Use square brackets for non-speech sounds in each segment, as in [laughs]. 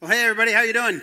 Well, hey everybody, how you doing?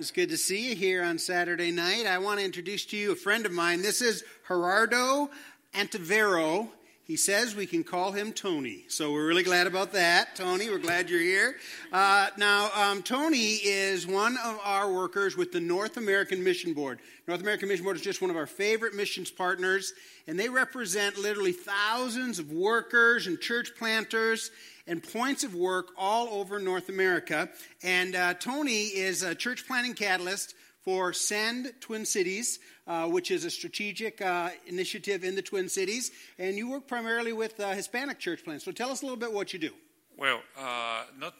It's good to see you here on Saturday night. I want to introduce to you a friend of mine. This is Gerardo Antevero. He says we can call him Tony, so we're really glad about that. Tony, we're glad you're here. Uh, now, um, Tony is one of our workers with the North American Mission Board. North American Mission Board is just one of our favorite missions partners, and they represent literally thousands of workers and church planters and points of work all over North America. And uh, Tony is a church planting catalyst for Send Twin Cities, uh, which is a strategic uh, initiative in the Twin Cities. And you work primarily with uh, Hispanic church plants. So tell us a little bit what you do. Well, uh, not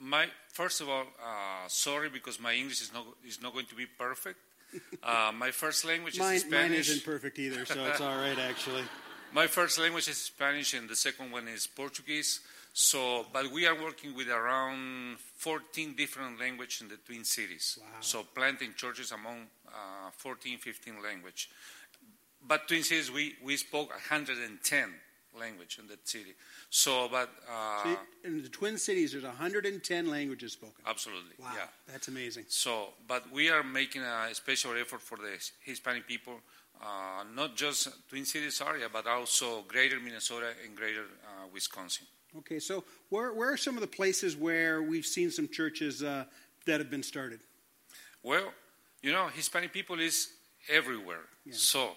my first of all, uh, sorry because my English is not is not going to be perfect. [laughs] Uh, my first language mine, is Spanish. Mine isn't perfect either, so it's all right actually. [laughs] My first language is Spanish, and the second one is Portuguese. So, but we are working with around 14 different languages in the Twin Cities. Wow. So, planting churches among uh, 14, 15 languages. But Twin Cities, we, we spoke 110 language in that city. So, but uh, So in the Twin Cities, there's 110 languages spoken. absolutely, Wow, yeah. that's amazing. So, but we are making a special effort for the Hispanic people, uh, not just Twin Cities area, but also Greater Minnesota and Greater uh, Wisconsin. Okay, so where, where are some of the places where we've seen some churches uh, that have been started? Well, you know, Hispanic people is everywhere. Yeah. So,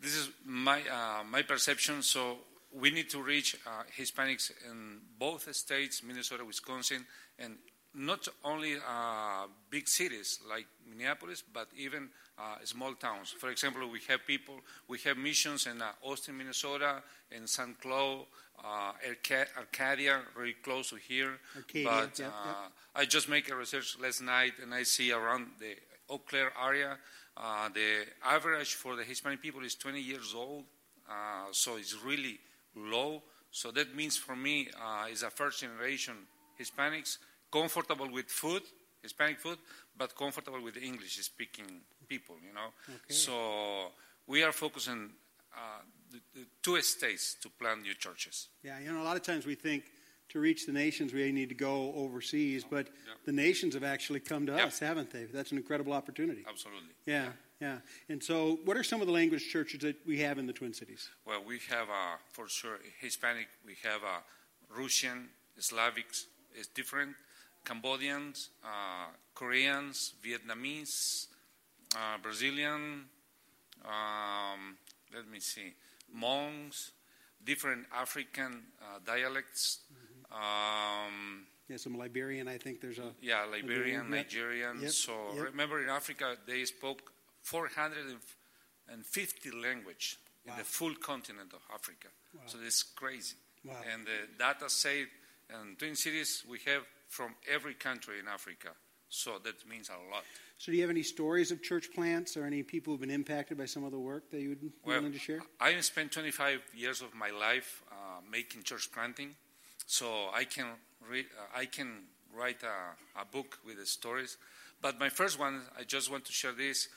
this is my uh, my perception. So, we need to reach uh, Hispanics in both states, Minnesota, Wisconsin, and not only uh, big cities like Minneapolis, but even uh, small towns. For example, we have people, we have missions in uh, Austin, Minnesota, in St. Cloud, uh, Arca- Arcadia, very close to here. Arcadia, but yep, uh, yep. I just make a research last night, and I see around the Eau Claire area, uh, the average for the Hispanic people is 20 years old, uh, so it's really low. So that means for me, uh, is a first generation Hispanics comfortable with food, Hispanic food, but comfortable with English speaking people. You know, Okay. so we are focusing uh, the, two states to plant new churches. Yeah, you know, a lot of times we think to reach the nations we need to go overseas, but Yeah. the nations have actually come to Yeah. us, haven't they? That's an incredible opportunity. Absolutely. Yeah, yeah. And so, what are some of the language churches that we have in the Twin Cities? Well, we have uh, for sure Hispanic. We have uh, Russian, Slavics is different. Cambodians, uh, Koreans, Vietnamese, uh, Brazilian. Um, let me see, Hmongs, different African uh, dialects. Um, Yeah, some Liberian, I think there's a. yeah, Liberian, Liberian. Nigerian. Yep, So yep. remember, in Africa, they spoke 450 language in the full continent of Africa. So it's crazy. Wow. And the data say in Twin Cities we have from every country in Africa. So that means a lot. So, do you have any stories of church plants or any people who've been impacted by some of the work that you would be Well, willing to share? I spent 25 years of my life uh, making church planting, so I can read, uh, I can write a, a book with the stories. But my first one, I just want to share this.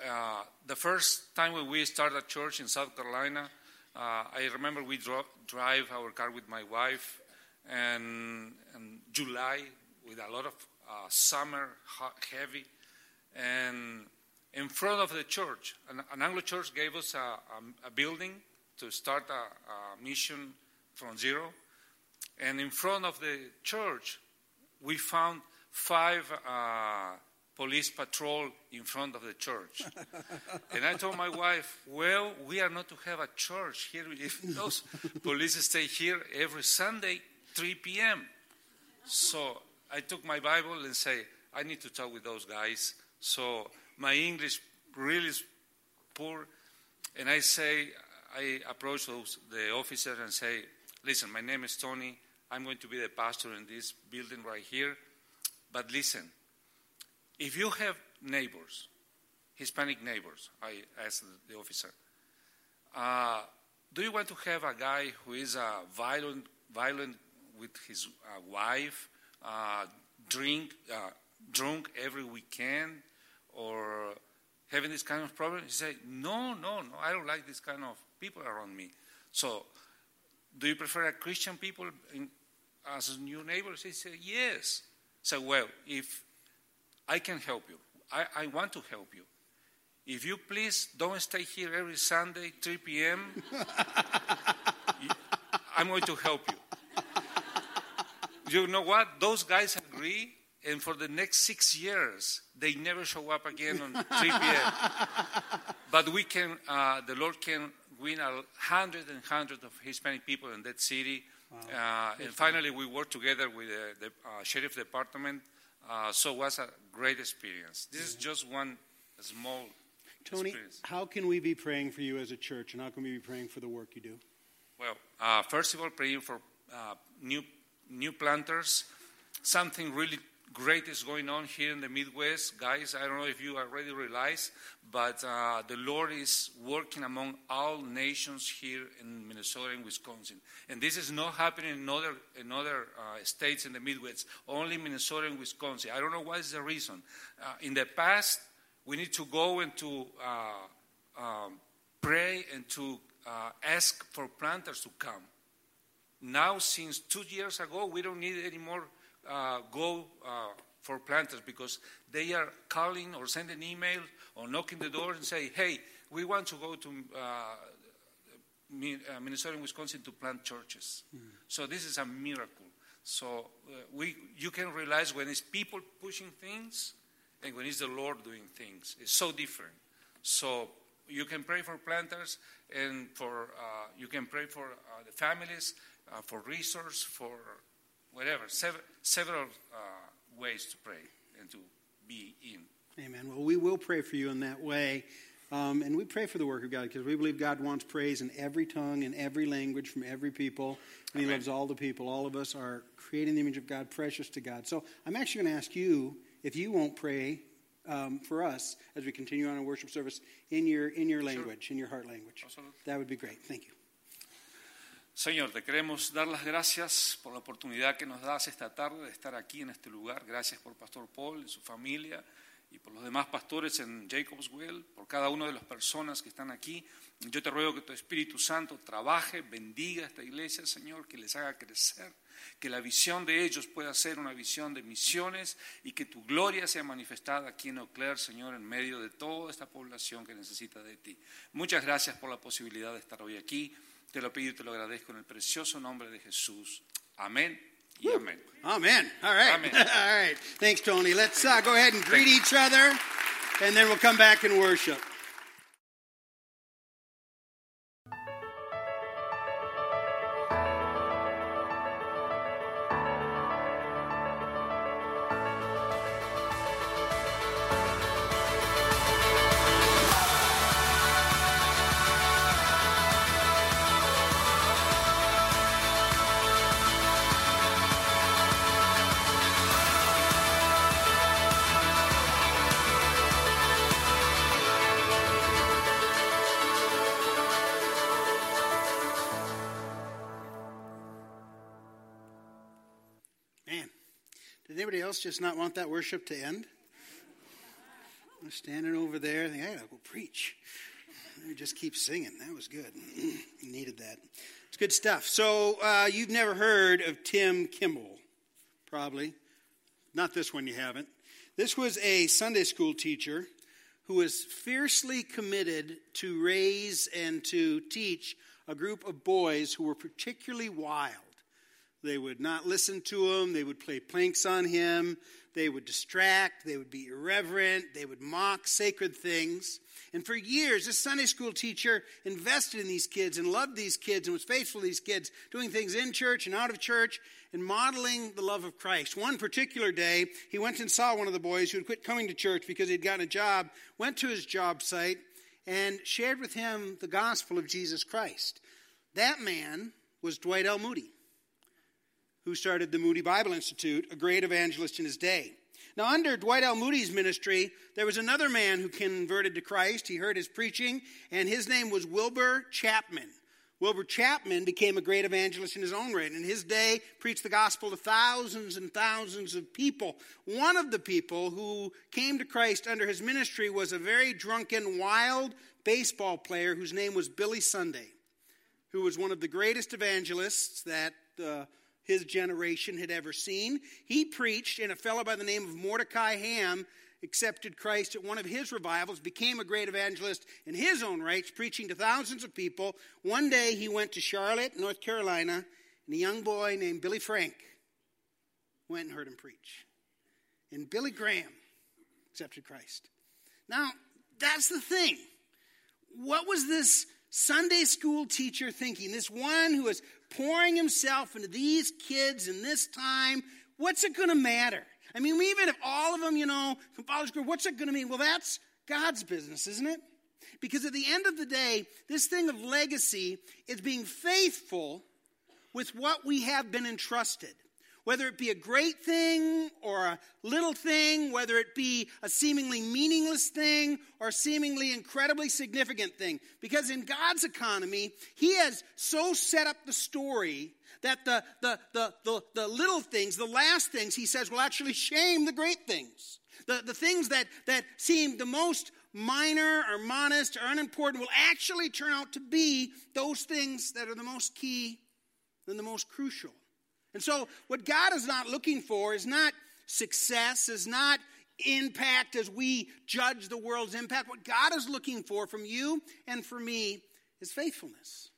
Uh, the first time when we started a church in South Carolina, uh, I remember we dro- drive our car with my wife, and in July with a lot of uh, summer, hot, heavy, and in front of the church, an, an Anglo church gave us a, a, a building to start a, a mission from zero. And in front of the church, we found five uh, police patrol in front of the church. [laughs] and I told my wife, well, we are not to have a church here if [laughs] those police stay here every Sunday, 3 p.m. So I took my Bible and say, I need to talk with those guys. So my English really is poor. And I say, I approach those, the officer and say, listen, my name is Tony. I'm going to be the pastor in this building right here. But listen, if you have neighbors, Hispanic neighbors, I asked the officer, uh, do you want to have a guy who is uh, violent, violent with his uh, wife, uh, drink, uh, drunk every weekend, or having this kind of problem? He said, no, no, no, I don't like this kind of people around me. So, do you prefer a Christian people in, as new neighbors? He said, yes. So, well, if I can help you, I, I want to help you. If you please don't stay here every Sunday, 3 p.m., [laughs] I'm going to help you. You know what? Those guys agree, and for the next six years, they never show up again on 3 p.m. [laughs] but we can, uh, the Lord can win a hundred and hundred of Hispanic people in that city. Uh, and finally, we worked together with uh, the uh, sheriff department. Uh, so it was a great experience. This is just one small Tony, experience. how can we be praying for you as a church, and how can we be praying for the work you do? Well, uh, first of all, praying for uh, new new planters. Something really great is going on here in the Midwest, guys. I don't know if you already realize, but uh, the Lord is working among all nations here in Minnesota and Wisconsin, and this is not happening in other in other uh, states in the Midwest. Only Minnesota and Wisconsin. I don't know what is the reason. Uh, in the past, we need to go and to uh, um, pray and to uh, ask for planters to come. Now, since two years ago, we don't need any more uh, go uh, for planters because they are calling or sending email or knocking the door and say, "Hey, we want to go to uh, uh, Minnesota and Wisconsin to plant churches." So this is a miracle. So uh, we, you can realize when it's people pushing things and when it's the Lord doing things. It's so different. So you can pray for planters and for uh, you can pray for uh, the families, uh, for resource, for whatever. Several, several uh, ways to pray and to be in. Amen. Well, we will pray for you in that way. Um, and we pray for the work of God because we believe God wants praise in every tongue, in every language, from every people. And He loves all the people. All of us are creating the image of God, precious to God. So I'm actually going to ask you if you won't pray um, for us as we continue on our worship service in your, in your language, in your heart language. Absolutely. That would be great. Thank you. Señor, te queremos dar las gracias por la oportunidad que nos das esta tarde de estar aquí en este lugar. Gracias por Pastor Paul y su familia y por los demás pastores en Jacob's Well, por cada una de las personas que están aquí. Yo te ruego que tu Espíritu Santo trabaje, bendiga esta iglesia, Señor, que les haga crecer, que la visión de ellos pueda ser una visión de misiones y que tu gloria sea manifestada aquí en Eau Claire, Señor, en medio de toda esta población que necesita de ti. Muchas gracias por la posibilidad de estar hoy aquí. Te lo pido y te lo agradezco en el precioso nombre de Jesús. Amén y amén. Amen. All right. Amen. [laughs] All right. Thanks, Tony. Let's uh, go ahead and greet each other, and then we'll come back and worship. Else just not want that worship to end? Standing over there, thinking, I gotta go preach. I just keep singing. That was good. [clears throat] Needed that. It's good stuff. So, uh, you've never heard of Tim Kimball, probably. Not this one, you haven't. This was a Sunday school teacher who was fiercely committed to raise and to teach a group of boys who were particularly wild. They would not listen to him. They would play planks on him. They would distract. They would be irreverent. They would mock sacred things. And for years, this Sunday school teacher invested in these kids and loved these kids and was faithful to these kids, doing things in church and out of church and modeling the love of Christ. One particular day, he went and saw one of the boys who had quit coming to church because he'd gotten a job, went to his job site, and shared with him the gospel of Jesus Christ. That man was Dwight L. Moody who started the Moody Bible Institute, a great evangelist in his day. Now, under Dwight L. Moody's ministry, there was another man who converted to Christ. He heard his preaching, and his name was Wilbur Chapman. Wilbur Chapman became a great evangelist in his own right. In his day, preached the gospel to thousands and thousands of people. One of the people who came to Christ under his ministry was a very drunken, wild baseball player whose name was Billy Sunday, who was one of the greatest evangelists that uh, his generation had ever seen. He preached, and a fellow by the name of Mordecai Ham accepted Christ at one of his revivals, became a great evangelist in his own rights, preaching to thousands of people. One day he went to Charlotte, North Carolina, and a young boy named Billy Frank went and heard him preach. And Billy Graham accepted Christ. Now, that's the thing. What was this Sunday school teacher thinking? This one who was pouring himself into these kids in this time, what's it going to matter? I mean, even if all of them, you know, college group, what's it going to mean? Well, that's God's business, isn't it? Because at the end of the day, this thing of legacy is being faithful with what we have been entrusted. Whether it be a great thing or a little thing, whether it be a seemingly meaningless thing or seemingly incredibly significant thing. Because in God's economy, He has so set up the story that the, the, the, the, the little things, the last things, He says, will actually shame the great things. The, the things that, that seem the most minor or modest or unimportant will actually turn out to be those things that are the most key and the most crucial. And so, what God is not looking for is not success, is not impact as we judge the world's impact. What God is looking for from you and for me is faithfulness.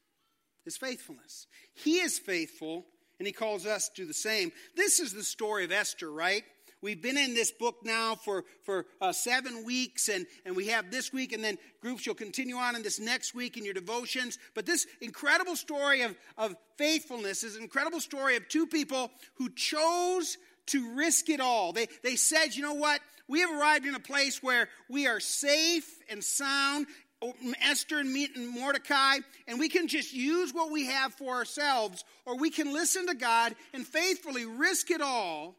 Is faithfulness. He is faithful, and He calls us to do the same. This is the story of Esther, right? We've been in this book now for, for uh, seven weeks, and, and we have this week, and then groups you'll continue on in this next week in your devotions. But this incredible story of, of faithfulness is an incredible story of two people who chose to risk it all. They, they said, you know what? We have arrived in a place where we are safe and sound. Esther and Mordecai, and we can just use what we have for ourselves, or we can listen to God and faithfully risk it all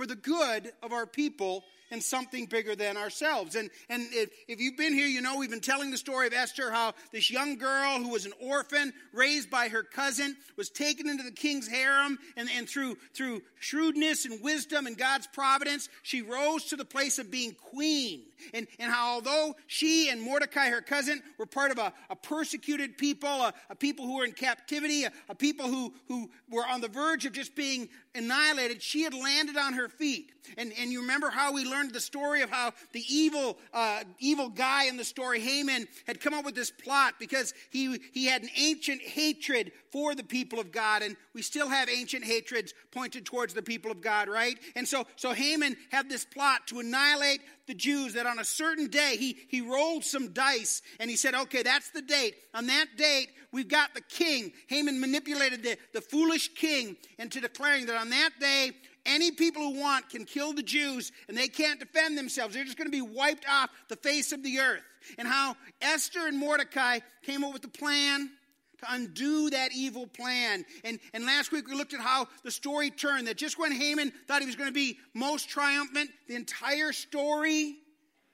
for the good of our people and something bigger than ourselves. And, and if, if you've been here, you know we've been telling the story of Esther, how this young girl who was an orphan, raised by her cousin, was taken into the king's harem, and, and through, through shrewdness and wisdom and God's providence, she rose to the place of being queen. And, and how although she and Mordecai, her cousin, were part of a, a persecuted people, a, a, people who were in captivity, a, a people who, who were on the verge of just being annihilated, she had landed on her feet. And, and you remember how we learned the story of how the evil, uh, evil guy in the story, Haman, had come up with this plot because he, he had an ancient hatred for the people of God. And we still have ancient hatreds pointed towards the people of God, right? And so, so Haman had this plot to annihilate the Jews that on a certain day he, he rolled some dice and he said, okay, that's the date. On that date, we've got the king. Haman manipulated the, the foolish king into declaring that on that day, any people who want can kill the Jews and they can't defend themselves. They're just going to be wiped off the face of the earth. And how Esther and Mordecai came up with the plan to undo that evil plan. And, and last week we looked at how the story turned that just when Haman thought he was going to be most triumphant, the entire story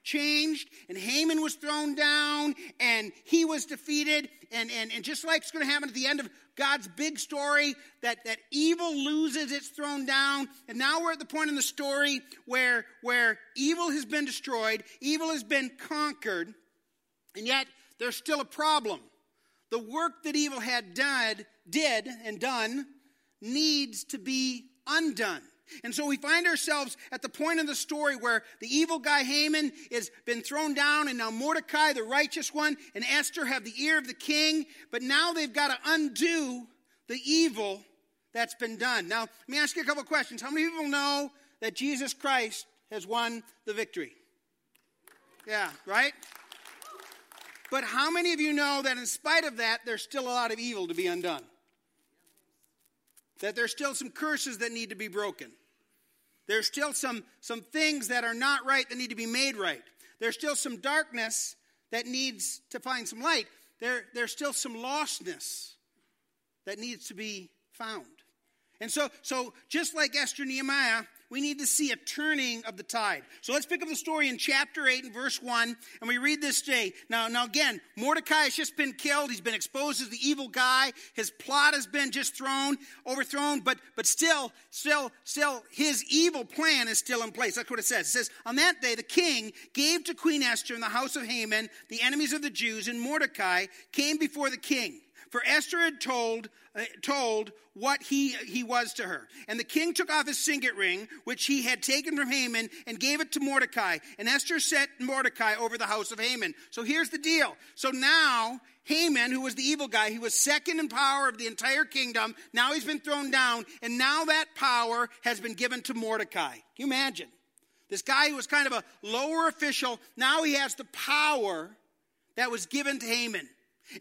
changed and Haman was thrown down and he was defeated. And, and, and just like it's going to happen at the end of God's big story, that, that evil loses its thrown down. And now we're at the point in the story where, where evil has been destroyed, evil has been conquered, and yet there's still a problem. The work that evil had done, did and done needs to be undone. And so we find ourselves at the point of the story where the evil guy Haman has been thrown down, and now Mordecai, the righteous one, and Esther have the ear of the king, but now they've got to undo the evil that's been done. Now, let me ask you a couple questions. How many people know that Jesus Christ has won the victory? Yeah, right? But how many of you know that in spite of that, there's still a lot of evil to be undone? That there's still some curses that need to be broken. There's still some, some things that are not right that need to be made right. There's still some darkness that needs to find some light. There, there's still some lostness that needs to be found. And so, so just like Esther Nehemiah, we need to see a turning of the tide. So let's pick up the story in chapter 8 and verse 1, and we read this day. Now, now again, Mordecai has just been killed. He's been exposed as the evil guy. His plot has been just thrown, overthrown, but, but still, still, still, his evil plan is still in place. That's what it says. It says, On that day, the king gave to Queen Esther in the house of Haman the enemies of the Jews, and Mordecai came before the king. For Esther had told, uh, told what he, he was to her. And the king took off his signet ring, which he had taken from Haman, and gave it to Mordecai. And Esther set Mordecai over the house of Haman. So here's the deal. So now, Haman, who was the evil guy, he was second in power of the entire kingdom. Now he's been thrown down, and now that power has been given to Mordecai. Can you imagine? This guy who was kind of a lower official, now he has the power that was given to Haman.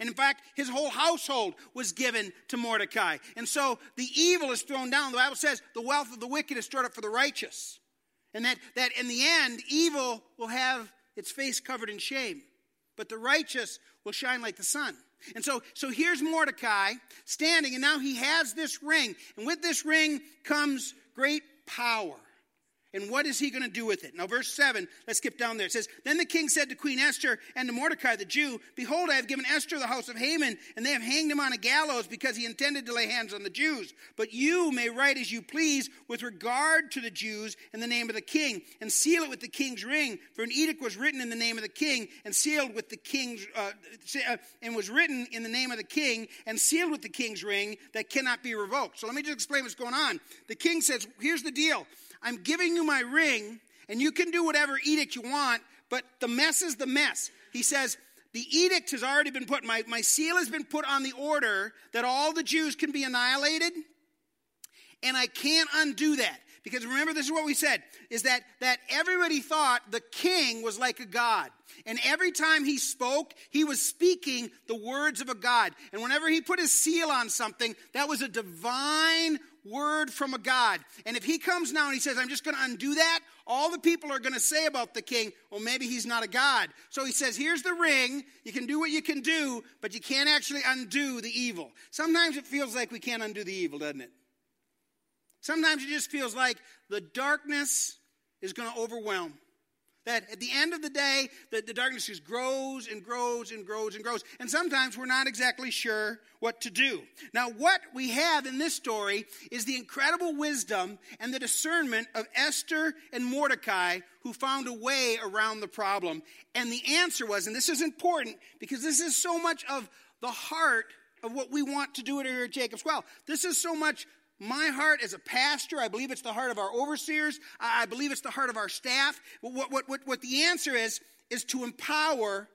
And in fact, his whole household was given to Mordecai. And so the evil is thrown down. The Bible says the wealth of the wicked is stored up for the righteous. And that, that in the end, evil will have its face covered in shame, but the righteous will shine like the sun. And so, so here's Mordecai standing, and now he has this ring. And with this ring comes great power. And what is he going to do with it? Now, verse 7, let's skip down there. It says, Then the king said to Queen Esther and to Mordecai the Jew, Behold, I have given Esther the house of Haman, and they have hanged him on a gallows because he intended to lay hands on the Jews. But you may write as you please with regard to the Jews in the name of the king, and seal it with the king's ring. For an edict was written in the name of the king, and sealed with the king's, uh, uh and was written in the name of the king, and sealed with the king's ring that cannot be revoked. So let me just explain what's going on. The king says, Here's the deal. I'm giving you my ring, and you can do whatever edict you want, but the mess is the mess. He says, the edict has already been put, my, my seal has been put on the order that all the Jews can be annihilated, and I can't undo that. Because remember, this is what we said, is that, that everybody thought the king was like a god. And every time he spoke, he was speaking the words of a God. And whenever he put his seal on something, that was a divine word from a God. And if he comes now and he says, I'm just going to undo that, all the people are going to say about the king, well, maybe he's not a God. So he says, Here's the ring. You can do what you can do, but you can't actually undo the evil. Sometimes it feels like we can't undo the evil, doesn't it? Sometimes it just feels like the darkness is going to overwhelm. That at the end of the day, the, the darkness just grows and grows and grows and grows. And sometimes we're not exactly sure what to do. Now, what we have in this story is the incredible wisdom and the discernment of Esther and Mordecai who found a way around the problem. And the answer was, and this is important because this is so much of the heart of what we want to do here at Jacob's Well. This is so much my heart as a pastor, I believe it's the heart of our overseers, I believe it's the heart of our staff. What, what, what, what the answer is, is to empower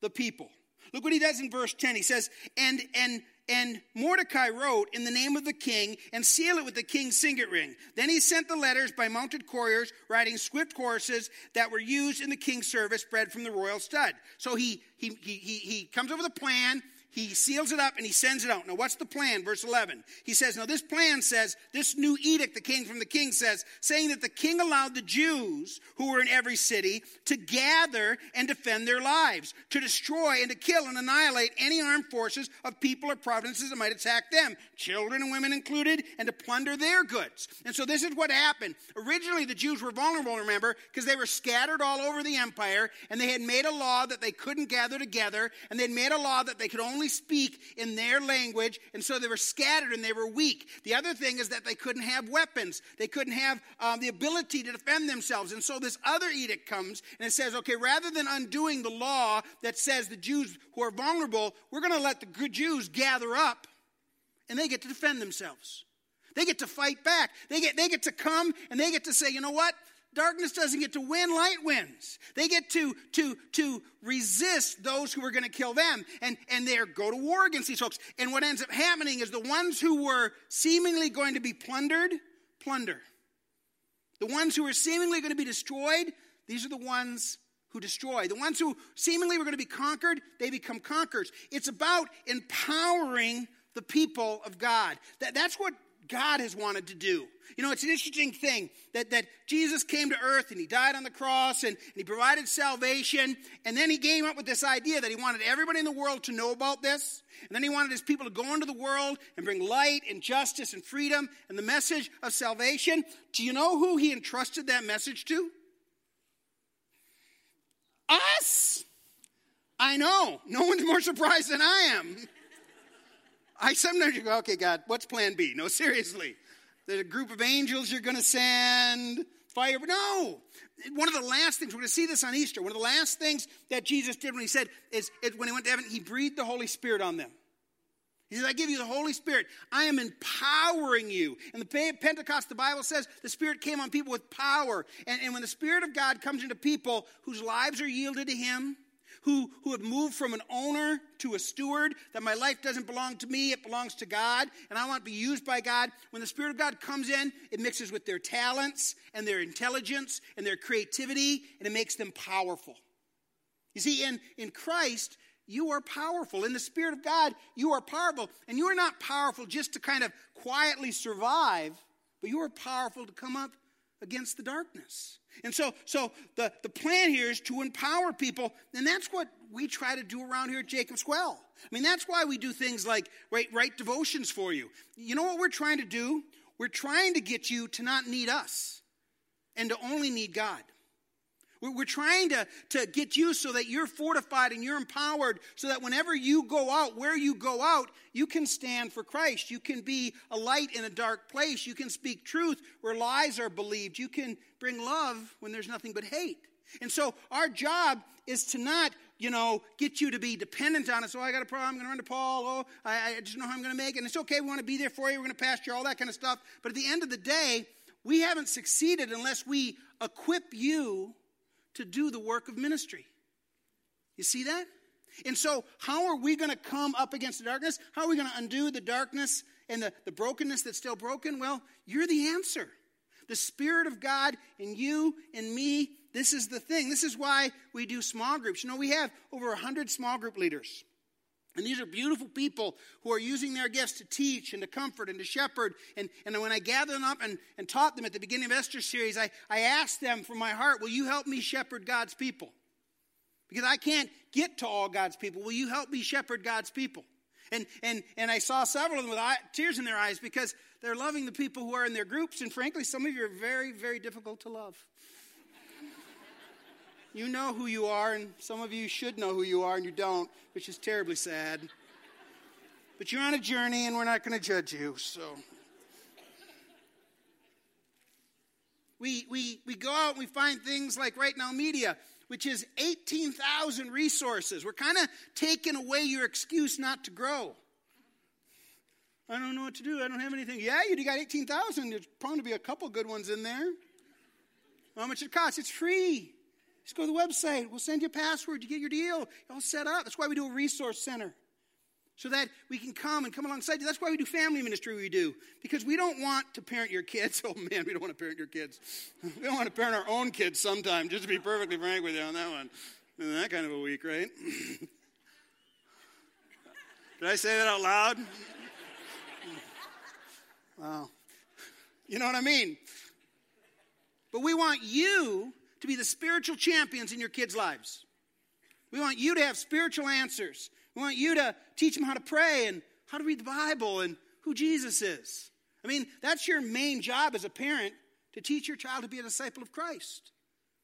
the people. Look what he does in verse 10. He says, and, and, and Mordecai wrote in the name of the king and seal it with the king's signet ring. Then he sent the letters by mounted couriers riding swift horses that were used in the king's service bred from the royal stud. So he, he, he, he comes up with a plan he seals it up and he sends it out. Now, what's the plan? Verse 11. He says, Now, this plan says, this new edict the king from the king says, saying that the king allowed the Jews who were in every city to gather and defend their lives, to destroy and to kill and annihilate any armed forces of people or provinces that might attack them, children and women included, and to plunder their goods. And so, this is what happened. Originally, the Jews were vulnerable, remember, because they were scattered all over the empire, and they had made a law that they couldn't gather together, and they'd made a law that they could only only speak in their language, and so they were scattered and they were weak. The other thing is that they couldn't have weapons, they couldn't have um, the ability to defend themselves. And so this other edict comes and it says, okay, rather than undoing the law that says the Jews who are vulnerable, we're going to let the good Jews gather up and they get to defend themselves. They get to fight back. They get, they get to come and they get to say, you know what? Darkness doesn't get to win, light wins. They get to, to, to resist those who are going to kill them. And, and they go to war against these folks. And what ends up happening is the ones who were seemingly going to be plundered, plunder. The ones who are seemingly going to be destroyed, these are the ones who destroy. The ones who seemingly were going to be conquered, they become conquerors. It's about empowering the people of God. That, that's what God has wanted to do. You know, it's an interesting thing that, that Jesus came to earth and he died on the cross and, and, he provided salvation. And then he came up with this idea that he wanted everybody in the world to know about this. And then he wanted his people to go into the world and bring light and justice and freedom and the message of salvation. Do you know who he entrusted that message to? Us! I know. No one's more [laughs] surprised than I am. I sometimes go, okay, God, what's plan B? No, seriously. There's a group of angels you're going to send, fire. No. One of the last things, we're going to see this on Easter. One of the last things that Jesus did when he said, is, when he went to heaven, he breathed the Holy Spirit on them. He says, I give you the Holy Spirit. I am empowering you. And the Pentecost, the Bible says, the Spirit came on people with power. And, and when the Spirit of God comes into people whose lives are yielded to Him, who, who have moved from an owner to a steward, that my life doesn't belong to me, it belongs to God, and I want to be used by God. When the Spirit of God comes in, it mixes with their talents and their intelligence and their creativity, and it makes them powerful. You see, in, in Christ, you are powerful. In the Spirit of God, you are powerful. And you are not powerful just to kind of quietly survive, but you are powerful to come up against the darkness. And so, so the, the plan here is to empower people, and that's what we try to do around here at Jacob's Well. I mean, that's why we do things like write, write devotions for you. You know what we're trying to do? We're trying to get you to not need us and to only need God. We're trying to, to get you so that you're fortified and you're empowered so that whenever you go out, where you go out, you can stand for Christ. You can be a light in a dark place. You can speak truth where lies are believed. You can bring love when there's nothing but hate. And so our job is to not, you know, get you to be dependent on us. Oh, I got a problem. I'm going to run to Paul. Oh, I, I just know how I'm going to make it. And it's okay. We want to be there for you. We're going to pasture all that kind of stuff. But at the end of the day, we haven't succeeded unless we equip you to do the work of ministry. You see that? And so, how are we going to come up against the darkness? How are we going to undo the darkness and the, the brokenness that's still broken? Well, you're the answer. The Spirit of God in you and me, this is the thing. This is why we do small groups. You know, we have over 100 small group leaders. And these are beautiful people who are using their gifts to teach and to comfort and to shepherd. And, and when I gathered them up and, and taught them at the beginning of Esther's series, I, I asked them from my heart, Will you help me shepherd God's people? Because I can't get to all God's people. Will you help me shepherd God's people? And, and, and I saw several of them with eye, tears in their eyes because they're loving the people who are in their groups. And frankly, some of you are very, very difficult to love. You know who you are, and some of you should know who you are, and you don't, which is terribly sad. But you're on a journey, and we're not going to judge you, so. We, we, we go out and we find things like Right Now Media, which is 18,000 resources. We're kind of taking away your excuse not to grow. I don't know what to do. I don't have anything. Yeah, you got 18,000. There's probably be a couple good ones in there. How much it costs? It's free. Just go to the website. We'll send you a password. You get your deal all set up. That's why we do a resource center. So that we can come and come alongside you. That's why we do family ministry we do. Because we don't want to parent your kids. [laughs] Oh man, we don't want to parent your kids. [laughs] We don't want to parent our own kids sometime, just to be perfectly frank with you on that one. Isn't that kind of a week, right? [laughs] Did I say that out loud? wow. You know what I mean? But we want you to be the spiritual champions in your kids' lives. We want you to have spiritual answers. We want you to teach them how to pray and how to read the Bible and who Jesus is. I mean, that's your main job as a parent to teach your child to be a disciple of Christ.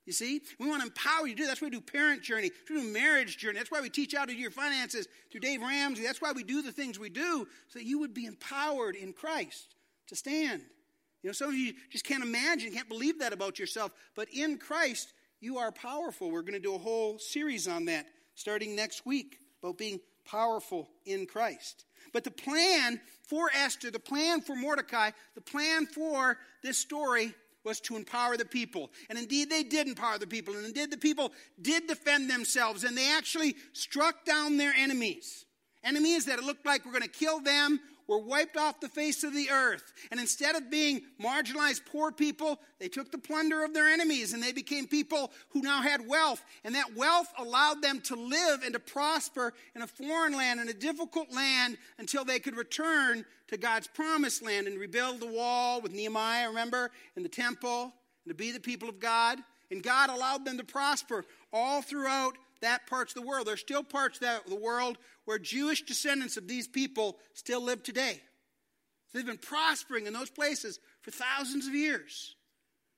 You see, we want to empower you to do. That's why we do parent journey. We do marriage journey. That's why we teach how to do your finances through Dave Ramsey. That's why we do the things we do so that you would be empowered in Christ to stand you know, some of you just can't imagine, can't believe that about yourself. But in Christ, you are powerful. We're going to do a whole series on that starting next week about being powerful in Christ. But the plan for Esther, the plan for Mordecai, the plan for this story was to empower the people. And indeed, they did empower the people. And indeed, the people did defend themselves. And they actually struck down their enemies. Enemies that it looked like were going to kill them were wiped off the face of the earth. And instead of being marginalized poor people, they took the plunder of their enemies and they became people who now had wealth. And that wealth allowed them to live and to prosper in a foreign land, in a difficult land, until they could return to God's promised land and rebuild the wall with Nehemiah, remember, and the temple, and to be the people of God. And God allowed them to prosper all throughout that parts of the world. There's still parts of the world where Jewish descendants of these people still live today. They've been prospering in those places for thousands of years.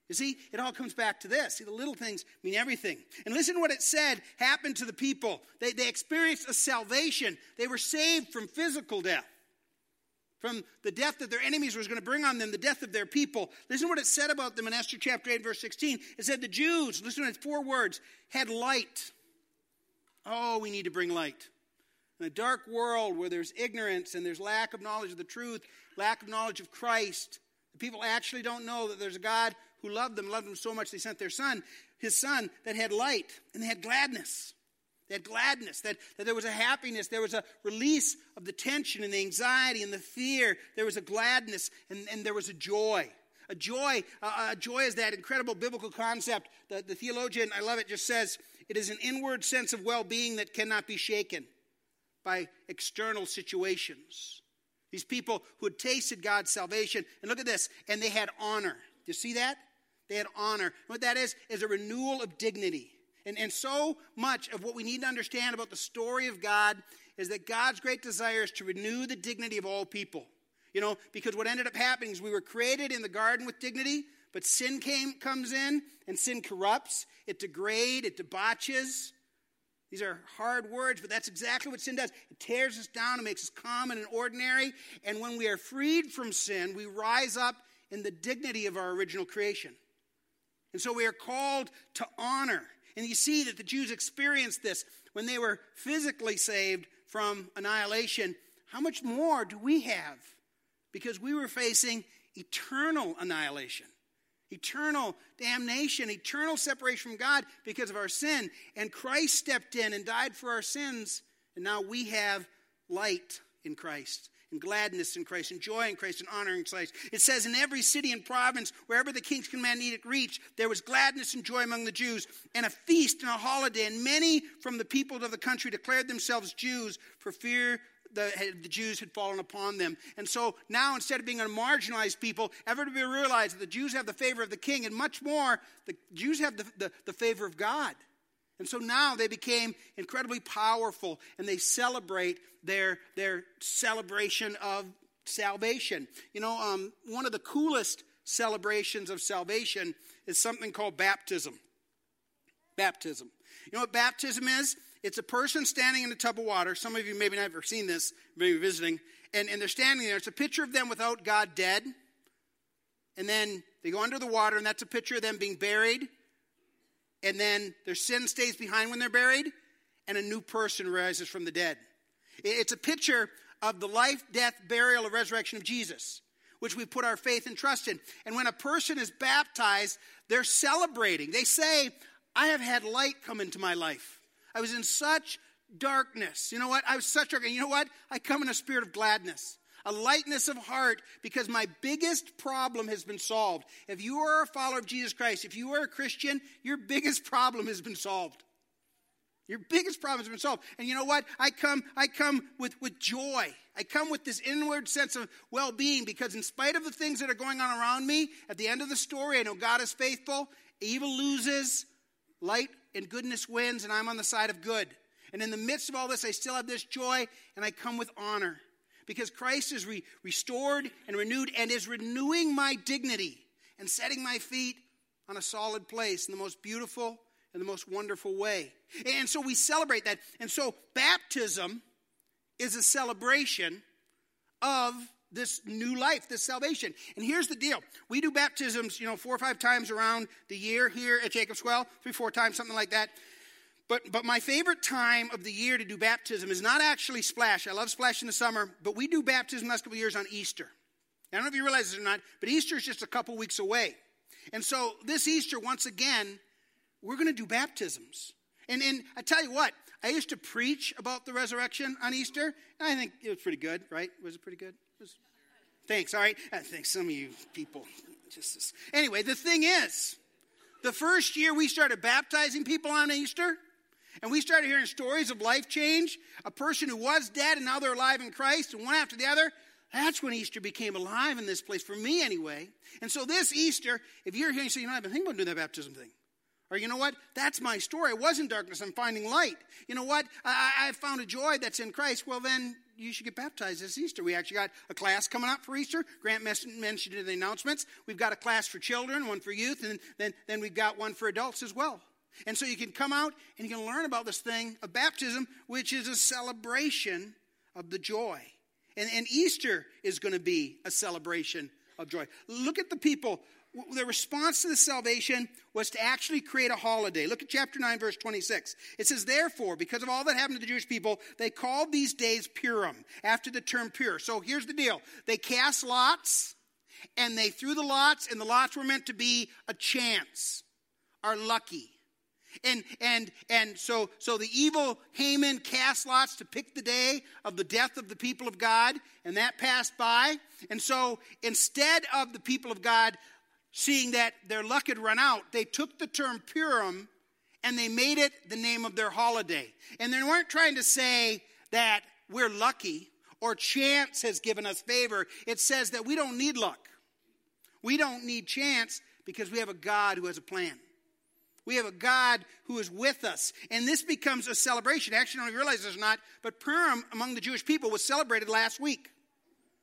You see, it all comes back to this. See, the little things mean everything. And listen to what it said happened to the people. They, they experienced a salvation. They were saved from physical death, from the death that their enemies was going to bring on them, the death of their people. Listen to what it said about them in Esther chapter 8, verse 16. It said the Jews, listen to its four words, had light Oh, we need to bring light. In a dark world where there's ignorance and there's lack of knowledge of the truth, lack of knowledge of Christ, the people actually don't know that there's a God who loved them, loved them so much they sent their son, his son, that had light and they had gladness. They had gladness, that, that there was a happiness, there was a release of the tension and the anxiety and the fear. There was a gladness and, and there was a joy. A joy, a joy is that incredible biblical concept. The, the theologian, I love it, just says it is an inward sense of well being that cannot be shaken by external situations. These people who had tasted God's salvation, and look at this, and they had honor. Do you see that? They had honor. What that is, is a renewal of dignity. And, and so much of what we need to understand about the story of God is that God's great desire is to renew the dignity of all people. You know, because what ended up happening is we were created in the garden with dignity, but sin came, comes in, and sin corrupts, it degrades, it debauches. These are hard words, but that's exactly what sin does. It tears us down, it makes us common and ordinary. And when we are freed from sin, we rise up in the dignity of our original creation. And so we are called to honor. And you see that the Jews experienced this when they were physically saved from annihilation. How much more do we have? Because we were facing eternal annihilation, eternal damnation, eternal separation from God because of our sin. And Christ stepped in and died for our sins. And now we have light in Christ and gladness in Christ, and joy in Christ, and honor in Christ. It says, In every city and province, wherever the king's command needed reach, there was gladness and joy among the Jews, and a feast and a holiday. And many from the people of the country declared themselves Jews for fear the, the, Jews had fallen upon them. And so now, instead of being a marginalized people, everybody realized that the Jews have the favor of the king, and much more, the Jews have the, the, the favor of God. And so now they became incredibly powerful and they celebrate their, their celebration of salvation. You know, um, one of the coolest celebrations of salvation is something called baptism. Baptism. You know what baptism is? It's a person standing in a tub of water. Some of you maybe never seen this, maybe visiting, and, and they're standing there. It's a picture of them without God dead. And then they go under the water, and that's a picture of them being buried and then their sin stays behind when they're buried, and a new person rises from the dead. It's a picture of the life, death, burial, and resurrection of Jesus, which we put our faith and trust in. And when a person is baptized, they're celebrating. They say, I have had light come into my life. I was in such darkness. You know what? I was such darkness. You know what? I come in a spirit of gladness a lightness of heart because my biggest problem has been solved. If you are a follower of Jesus Christ, if you are a Christian, your biggest problem has been solved. Your biggest problem has been solved. And you know what? I come, I come with, with joy. I come with this inward sense of well being because, in spite of the things that are going on around me, at the end of the story, I know God is faithful. Evil loses, light and goodness wins, and I'm on the side of good. And in the midst of all this, I still have this joy, and I come with honor because Christ is re- restored and renewed and is renewing my dignity and setting my feet on a solid place in the most beautiful and the most wonderful way. And so we celebrate that. And so baptism is a celebration of this new life, this salvation. And here's the deal. We do baptisms, you know, four or five times around the year here at Jacob's Well, three, four times, something like that. But, but my favorite time of the year to do baptism is not actually splash. I love splash in the summer, but we do baptism last couple of years on Easter. I don't know if you realize this or not, but Easter is just a couple weeks away. And so this Easter, once again, we're going to do baptisms. And, and I tell you what, I used to preach about the resurrection on Easter, and I think it was pretty good, right? Was it pretty good? Thanks, all right. Uh, I think some of you people just. Anyway, the thing is, the first year we started baptizing people on Easter, and we started hearing stories of life change, a person who was dead and now they're alive in Christ, and one after the other. That's when Easter became alive in this place, for me anyway. And so this Easter, if you're here and say, you know, I've been thinking about doing that baptism thing. Or you know what? That's my story. I was in darkness. I'm finding light. You know what? I, I found a joy that's in Christ. Well, then you should get baptized this Easter. We actually got a class coming up for Easter. Grant mentioned in the announcements. We've got a class for children, one for youth, and then, then we've got one for adults as well. And so you can come out and you can learn about this thing of baptism, which is a celebration of the joy. And, and Easter is going to be a celebration of joy. Look at the people the response to the salvation was to actually create a holiday. Look at chapter 9, verse 26. It says, Therefore, because of all that happened to the Jewish people, they called these days Purim, after the term pur. So here's the deal they cast lots, and they threw the lots, and the lots were meant to be a chance, are lucky. And and and so so the evil Haman cast lots to pick the day of the death of the people of God, and that passed by. And so instead of the people of God seeing that their luck had run out, they took the term Purim and they made it the name of their holiday. And they weren't trying to say that we're lucky or chance has given us favor. It says that we don't need luck. We don't need chance because we have a God who has a plan. We have a God who is with us. And this becomes a celebration. Actually, I don't realize this or not, but Purim among the Jewish people was celebrated last week.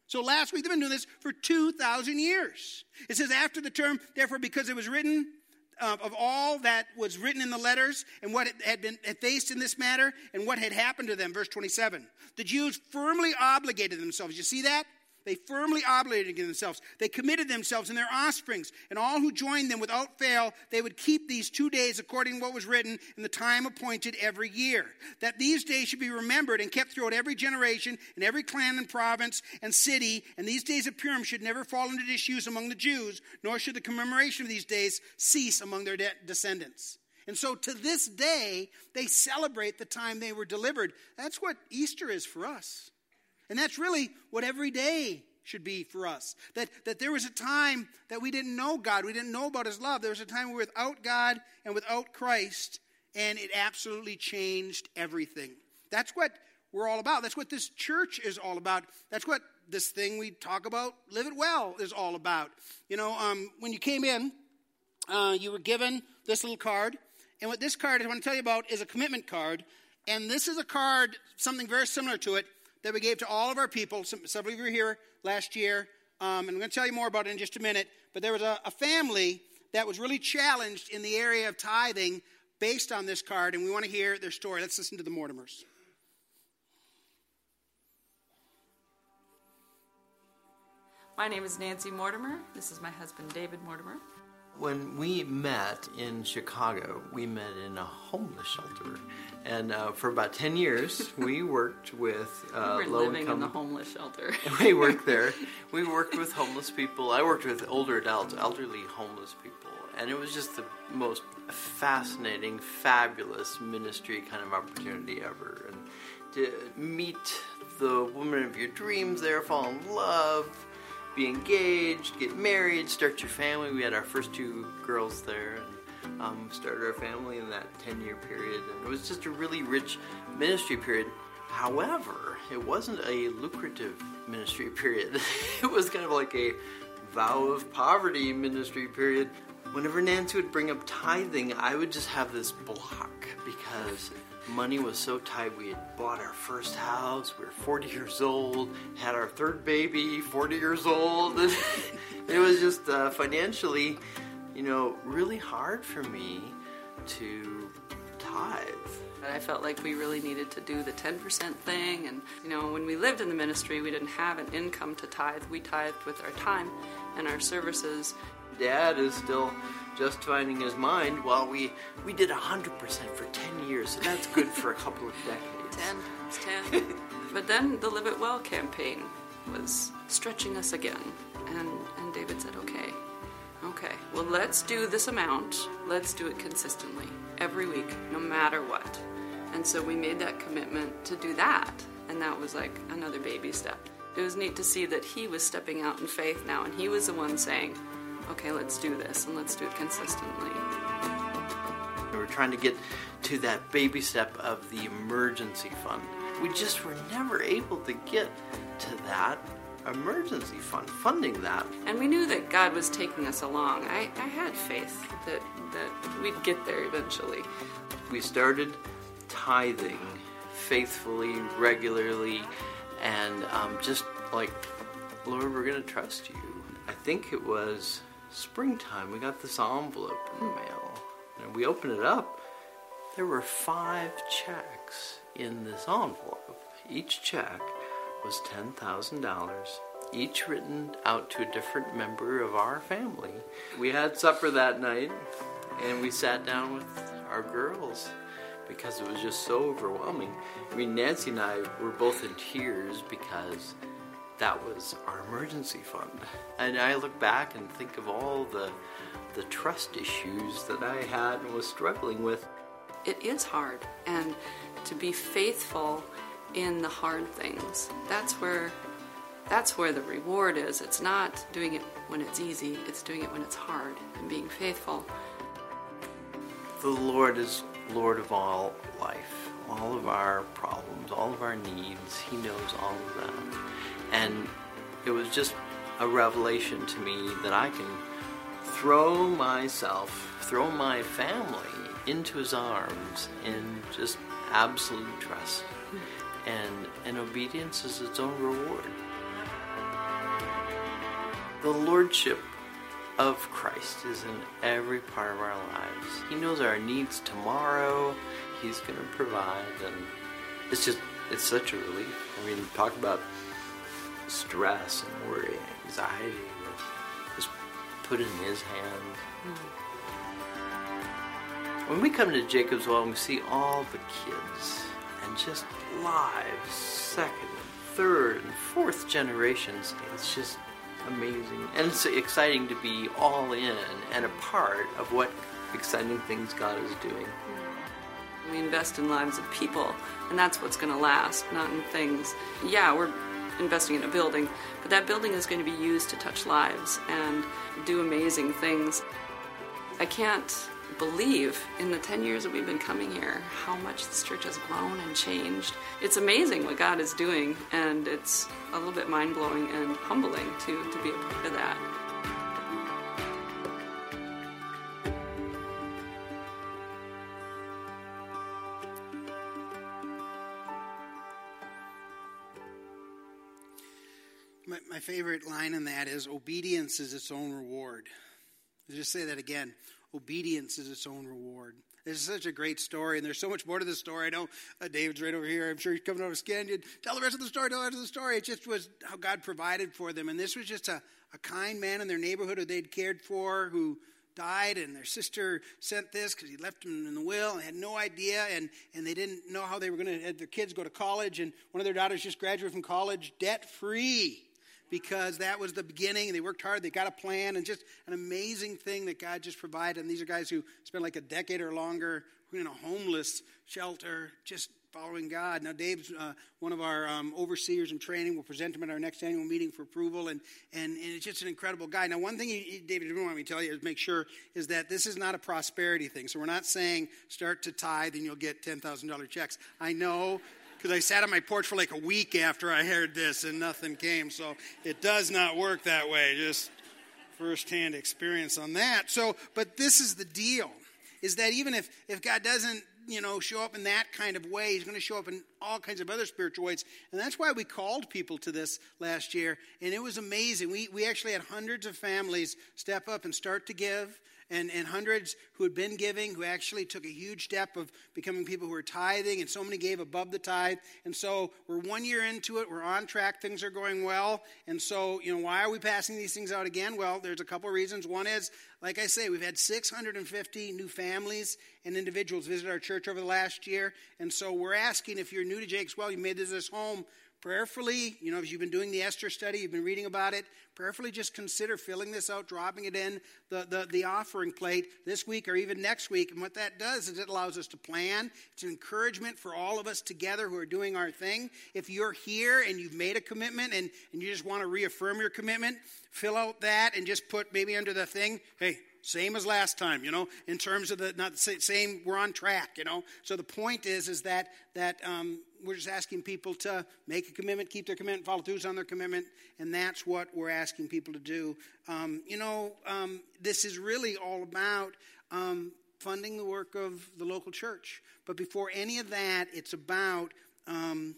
So last week, they've been doing this for 2,000 years. It says, after the term, therefore, because it was written uh, of all that was written in the letters and what had been had faced in this matter and what had happened to them, verse 27. The Jews firmly obligated themselves. You see that? They firmly obligated themselves. They committed themselves and their offsprings, and all who joined them without fail, they would keep these two days according to what was written in the time appointed every year. That these days should be remembered and kept throughout every generation, in every clan and province and city, and these days of Purim should never fall into disuse among the Jews, nor should the commemoration of these days cease among their de- descendants. And so to this day, they celebrate the time they were delivered. That's what Easter is for us. And that's really what every day should be for us. That, that there was a time that we didn't know God, we didn't know about His love. There was a time we were without God and without Christ, and it absolutely changed everything. That's what we're all about. That's what this church is all about. That's what this thing we talk about, Live It Well, is all about. You know, um, when you came in, uh, you were given this little card. And what this card I want to tell you about is a commitment card. And this is a card, something very similar to it that we gave to all of our people. Some, several of you were here last year, um, and I'm going to tell you more about it in just a minute. But there was a, a family that was really challenged in the area of tithing based on this card, and we want to hear their story. Let's listen to the Mortimers. My name is Nancy Mortimer. This is my husband, David Mortimer. When we met in Chicago, we met in a homeless shelter. And uh, for about 10 years, [laughs] we worked with uh, we low living income. in the homeless shelter. [laughs] we worked there. [laughs] We worked with homeless people. I worked with older adults, elderly homeless people. And it was just the most fascinating, fabulous ministry kind of opportunity ever. And to meet the woman of your dreams there, fall in love, be engaged, get married, start your family. We had our first two girls there. And, um, started our family in that 10 year period. And it was just a really rich ministry period. However, it wasn't a lucrative ministry [laughs] period. it was kind of like a vow of poverty ministry period. Whenever Nancy would bring up tithing, I would just have this block because money was so tight. We had bought our first house, we were 40 years old, had our third baby, 40 years old. [laughs] It was just uh, financially, you know, really hard for me to tithe. And I felt like we really needed to do the 10% thing. And, you know, when we lived in the ministry, we didn't have an income to tithe. We tithed with our time and our services. Dad is still just finding his mind. Well, we we did 100% for 10 years, so that's good for a couple of decades. 10 times 10. [laughs] but then the Live It Well campaign was stretching us again. And, and David said, okay, okay, well, let's do this amount. Let's do it consistently, every week, no matter what. And so we made that commitment to do that. And that was like another baby step. It was neat to see that he was stepping out in faith now, and he was the one saying, okay, let's do this and let's do it consistently. We were trying to get to that baby step of the emergency fund. We just were never able to get to that emergency fund, funding that. And we knew that God was taking us along. I, I had faith that, that we'd get there eventually. We started tithing faithfully, regularly, and um, just like, Lord, we're going to trust you. I think it was springtime. We got this envelope in the mail, and we opened it up. There were five checks in this envelope. Each check was $10,000 each written out to a different member of our family. We had supper that night, and we sat down with our girls because it was just so overwhelming. I mean, Nancy and I were both in tears because that was our emergency fund. And I look back and think of all the the trust issues that I had and was struggling with. It is hard, and to be faithful in the hard things. That's where that's where the reward is. It's not doing it when it's easy, it's doing it when it's hard and being faithful. The Lord is Lord of all life, all of our problems, all of our needs. He knows all of them. And it was just a revelation to me that I can throw myself, throw my family into his arms in just absolute trust. And, and obedience is its own reward. The Lordship of Christ is in every part of our lives. He knows our needs tomorrow. He's going to provide, and it's just it's such a relief. I mean, talk about stress and worry, and anxiety. Just put in His hands. Mm-hmm. When we come to Jacob's Well and we see all the kids and just lives, second and third and fourth generations, it's just amazing. And it's exciting to be all in and a part of what exciting things God is doing. We invest in lives of people, and that's what's going to last, not in things. Yeah, we're investing in a building, but that building is going to be used to touch lives and do amazing things. I can't believe in the 10 years that we've been coming here how much this church has grown and changed. It's amazing what God is doing, and it's a little bit mind blowing and humbling to, to be a part of that. My, favorite line in that is obedience is its own reward. I'll just say that again obedience is its own reward. This is such a great story, and there's so much more to the story. I know uh, David's right over here. I'm sure he's coming over scan. You tell the rest of the story. Tell the rest of the story. It just was how God provided for them, and this was just a, a kind man in their neighborhood who they'd cared for, who died, and their sister sent this because he left them in the will and had no idea, and, and they didn't know how they were going to have their kids go to college, and one of their daughters just graduated from college debt free because that was the beginning. They worked hard, they got a plan, and just an amazing thing that God just provided. And these are guys who spent like a decade or longer in a homeless shelter, just following God. Now, Dave's uh, one of our um, overseers in training. We'll present him at our next annual meeting for approval, and, and, and it's just an incredible guy. Now, one thing David didn't want me to tell you is make sure is that this is not a prosperity thing. So we're not saying start to tithe and you'll get $10,000 checks. I know because I sat on my porch for like a week after I heard this and nothing came. So it does not work that way. Just firsthand experience on that. So, but this is the deal is that even if, if God doesn't, you know, show up in that kind of way, he's going to show up in all kinds of other spiritual ways. And that's why we called people to this last year. And it was amazing. We, we actually had hundreds of families step up and start to give and, and hundreds who had been giving, who actually took a huge step of becoming people who were tithing, and so many gave above the tithe. And so we're one year into it, we're on track, things are going well. And so, you know, why are we passing these things out again? Well, there's a couple reasons. One is, like I say, we've had 650 new families and individuals visit our church over the last year. And so we're asking if you're new to Jake's Well, you made this home prayerfully, you know, if you've been doing the Esther study, you've been reading about it, prayerfully just consider filling this out, dropping it in the, the, the, offering plate this week or even next week. And what that does is it allows us to plan. It's an encouragement for all of us together who are doing our thing. If you're here and you've made a commitment and, and you just want to reaffirm your commitment, fill out that and just put maybe under the thing, hey, same as last time you know in terms of the not the same we're on track you know so the point is is that that um, we're just asking people to make a commitment, keep their commitment, follow through on their commitment, and that's what we're asking people to do. Um, you know, um, this is really all about um, funding the work of the local church. But before any of that, it's about um,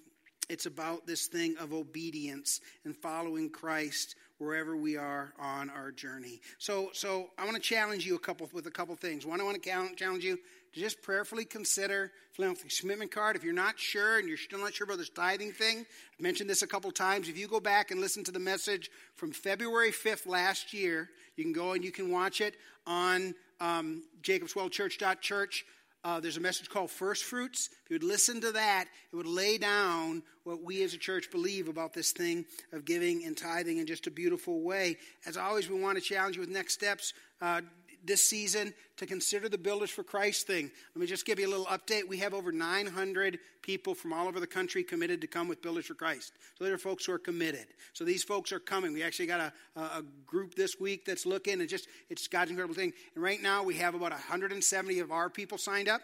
it's about this thing of obedience and following Christ wherever we are on our journey. So, so I want to challenge you a couple with a couple things. One, I want to challenge you to just prayerfully consider philanthropy commitment card. If you're not sure and you're still not sure about this tithing thing, I've mentioned this a couple times. If you go back and listen to the message from February 5th last year, you can go and you can watch it on um, jacobswellchurch.church. Uh, there's a message called First Fruits. If you would listen to that, it would lay down what we as a church believe about this thing of giving and tithing in just a beautiful way. As always, we want to challenge you with next steps. Uh, this season to consider the Builders for Christ thing. Let me just give you a little update. We have over 900 people from all over the country committed to come with Builders for Christ. So there are folks who are committed. So these folks are coming. We actually got a, a group this week that's looking, and just it's God's incredible thing. And right now we have about 170 of our people signed up.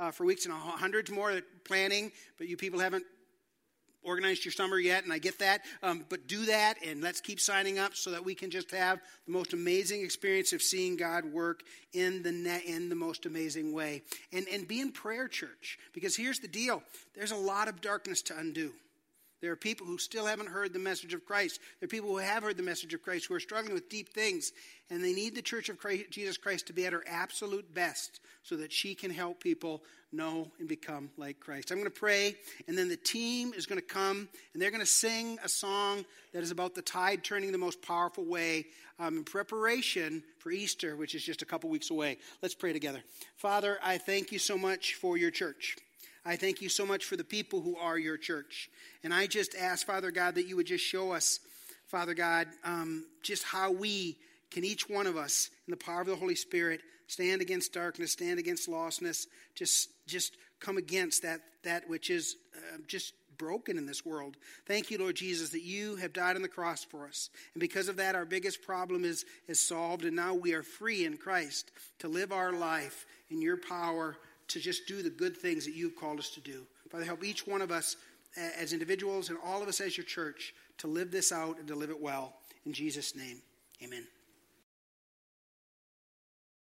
Uh, for weeks and hundreds more planning, but you people haven't organized your summer yet, and I get that. Um, but do that, and let's keep signing up so that we can just have the most amazing experience of seeing God work in the in the most amazing way. And and be in prayer, church, because here's the deal: there's a lot of darkness to undo. There are people who still haven't heard the message of Christ. There are people who have heard the message of Christ who are struggling with deep things, and they need the Church of Christ, Jesus Christ to be at her absolute best so that she can help people know and become like Christ. I'm going to pray, and then the team is going to come, and they're going to sing a song that is about the tide turning the most powerful way um, in preparation for Easter, which is just a couple weeks away. Let's pray together. Father, I thank you so much for your church. I thank you so much for the people who are your church. And I just ask, Father God, that you would just show us, Father God, um, just how we can each one of us, in the power of the Holy Spirit, stand against darkness, stand against lostness, just, just come against that, that which is uh, just broken in this world. Thank you, Lord Jesus, that you have died on the cross for us. And because of that, our biggest problem is, is solved, and now we are free in Christ to live our life in your power to just do the good things that you've called us to do. Father, help each one of us as individuals and all of us as your church to live this out and to live it well. In Jesus' name, amen.